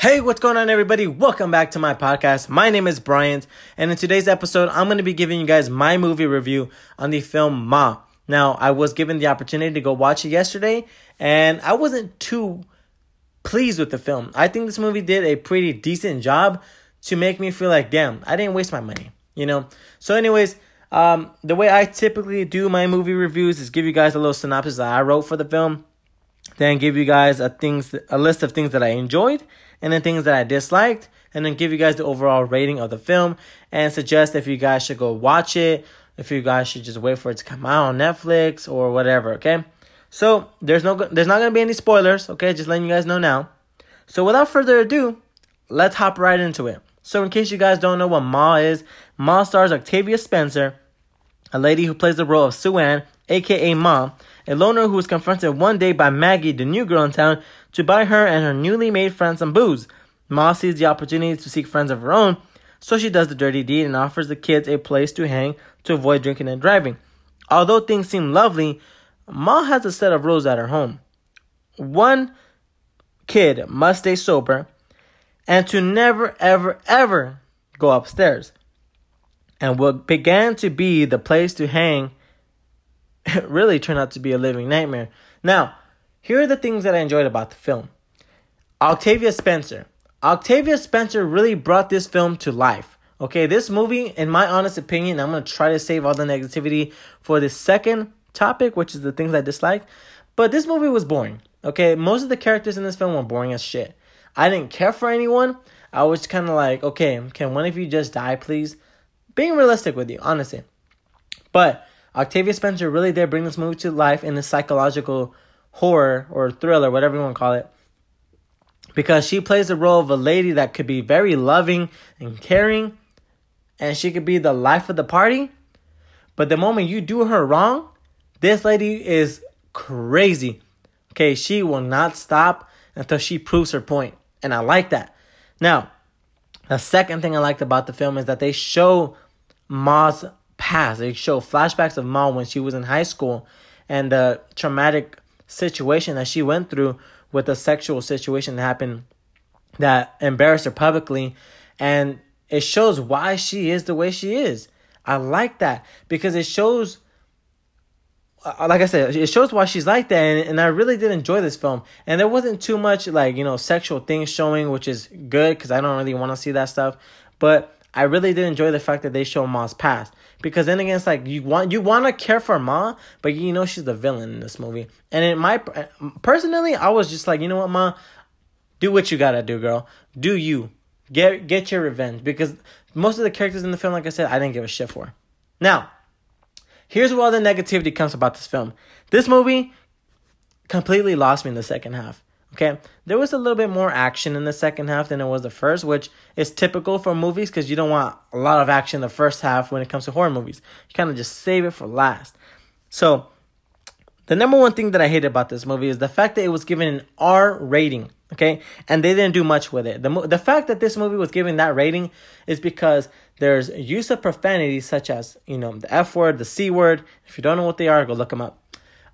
Hey, what's going on, everybody? Welcome back to my podcast. My name is Bryant, and in today's episode, I'm going to be giving you guys my movie review on the film Ma. Now, I was given the opportunity to go watch it yesterday, and I wasn't too pleased with the film. I think this movie did a pretty decent job to make me feel like, damn, I didn't waste my money, you know? So, anyways, um, the way I typically do my movie reviews is give you guys a little synopsis that I wrote for the film, then give you guys a things a list of things that I enjoyed and then things that I disliked, and then give you guys the overall rating of the film and suggest if you guys should go watch it, if you guys should just wait for it to come out on Netflix or whatever, okay? So, there's no there's not to be any spoilers, okay? Just letting you guys know now. So, without further ado, let's hop right into it. So, in case you guys don't know what Ma is, Ma stars Octavia Spencer, a lady who plays the role of Sue Ann, aka Ma, a loner who is confronted one day by Maggie, the new girl in town, to buy her and her newly made friend some booze. Ma sees the opportunity to seek friends of her own, so she does the dirty deed and offers the kids a place to hang to avoid drinking and driving. Although things seem lovely, Ma has a set of rules at her home. One kid must stay sober and to never, ever, ever go upstairs. And what began to be the place to hang really turned out to be a living nightmare. Now, here are the things that I enjoyed about the film. Octavia Spencer. Octavia Spencer really brought this film to life. Okay, this movie, in my honest opinion, I'm gonna try to save all the negativity for the second topic, which is the things I dislike. But this movie was boring. Okay, most of the characters in this film were boring as shit. I didn't care for anyone. I was kind of like, okay, can one of you just die, please? Being realistic with you, honestly. But Octavia Spencer really did bring this movie to life in the psychological horror or thriller, whatever you want to call it. Because she plays the role of a lady that could be very loving and caring, and she could be the life of the party. But the moment you do her wrong, this lady is crazy. Okay, she will not stop until she proves her point. And I like that. Now, the second thing I liked about the film is that they show Ma's past. They show flashbacks of Ma when she was in high school and the traumatic situation that she went through with a sexual situation that happened that embarrassed her publicly. And it shows why she is the way she is. I like that because it shows uh, like I said, it shows why she's like that, and, and I really did enjoy this film. And there wasn't too much like you know sexual things showing, which is good because I don't really want to see that stuff. But I really did enjoy the fact that they show Ma's past because then again, it's like you want you want to care for Ma, but you know she's the villain in this movie. And in my personally, I was just like, you know what, Ma, do what you gotta do, girl. Do you get get your revenge because most of the characters in the film, like I said, I didn't give a shit for. Now, here's where all the negativity comes about this film. This movie completely lost me in the second half. Okay, there was a little bit more action in the second half than it was the first, which is typical for movies because you don't want a lot of action in the first half when it comes to horror movies. You kind of just save it for last. So, the number one thing that I hate about this movie is the fact that it was given an R rating. Okay, and they didn't do much with it. the The fact that this movie was given that rating is because there's use of profanity such as you know the F word, the C word. If you don't know what they are, go look them up.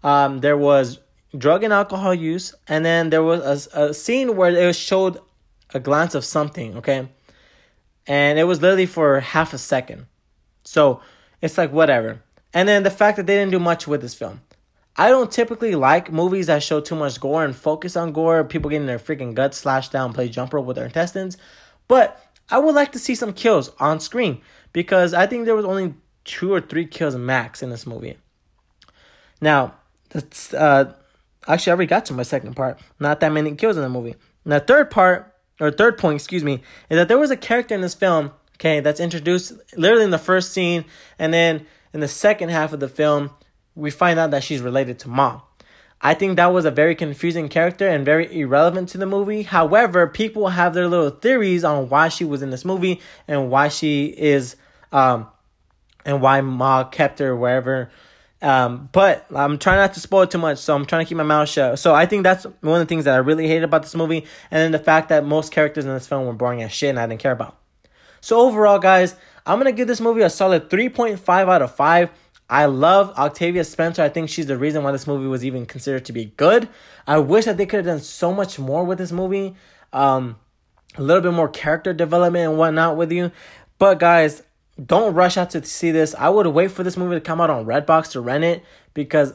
Um, there was drug and alcohol use, and then there was a, a scene where it showed a glance of something, okay? And it was literally for half a second. So it's like whatever. And then the fact that they didn't do much with this film. I don't typically like movies that show too much gore and focus on gore, people getting their freaking guts slashed down, play jump rope with their intestines. But I would like to see some kills on screen because I think there was only two or three kills max in this movie. Now, that's uh, Actually, I already got to my second part. Not that many kills in the movie. The third part, or third point, excuse me, is that there was a character in this film, okay, that's introduced literally in the first scene, and then in the second half of the film, we find out that she's related to Ma. I think that was a very confusing character and very irrelevant to the movie. However, people have their little theories on why she was in this movie and why she is, um, and why Ma kept her wherever um, but I'm trying not to spoil too much, so I'm trying to keep my mouth shut. So I think that's one of the things that I really hated about this movie, and then the fact that most characters in this film were boring as shit and I didn't care about. So overall, guys, I'm gonna give this movie a solid 3.5 out of 5. I love Octavia Spencer. I think she's the reason why this movie was even considered to be good. I wish that they could have done so much more with this movie. Um, a little bit more character development and whatnot with you. But guys, don't rush out to see this. I would wait for this movie to come out on Redbox to rent it because,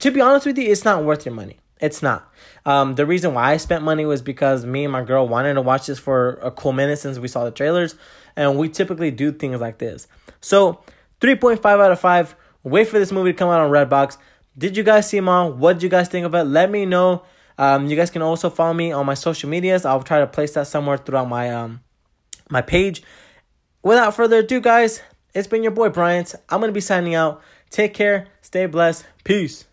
to be honest with you, it's not worth your money. It's not. Um, the reason why I spent money was because me and my girl wanted to watch this for a cool minute since we saw the trailers, and we typically do things like this. So, 3.5 out of 5. Wait for this movie to come out on Redbox. Did you guys see Ma? What did you guys think of it? Let me know. Um, you guys can also follow me on my social medias. I'll try to place that somewhere throughout my um my page. Without further ado, guys, it's been your boy Bryant. I'm gonna be signing out. Take care. Stay blessed. Peace.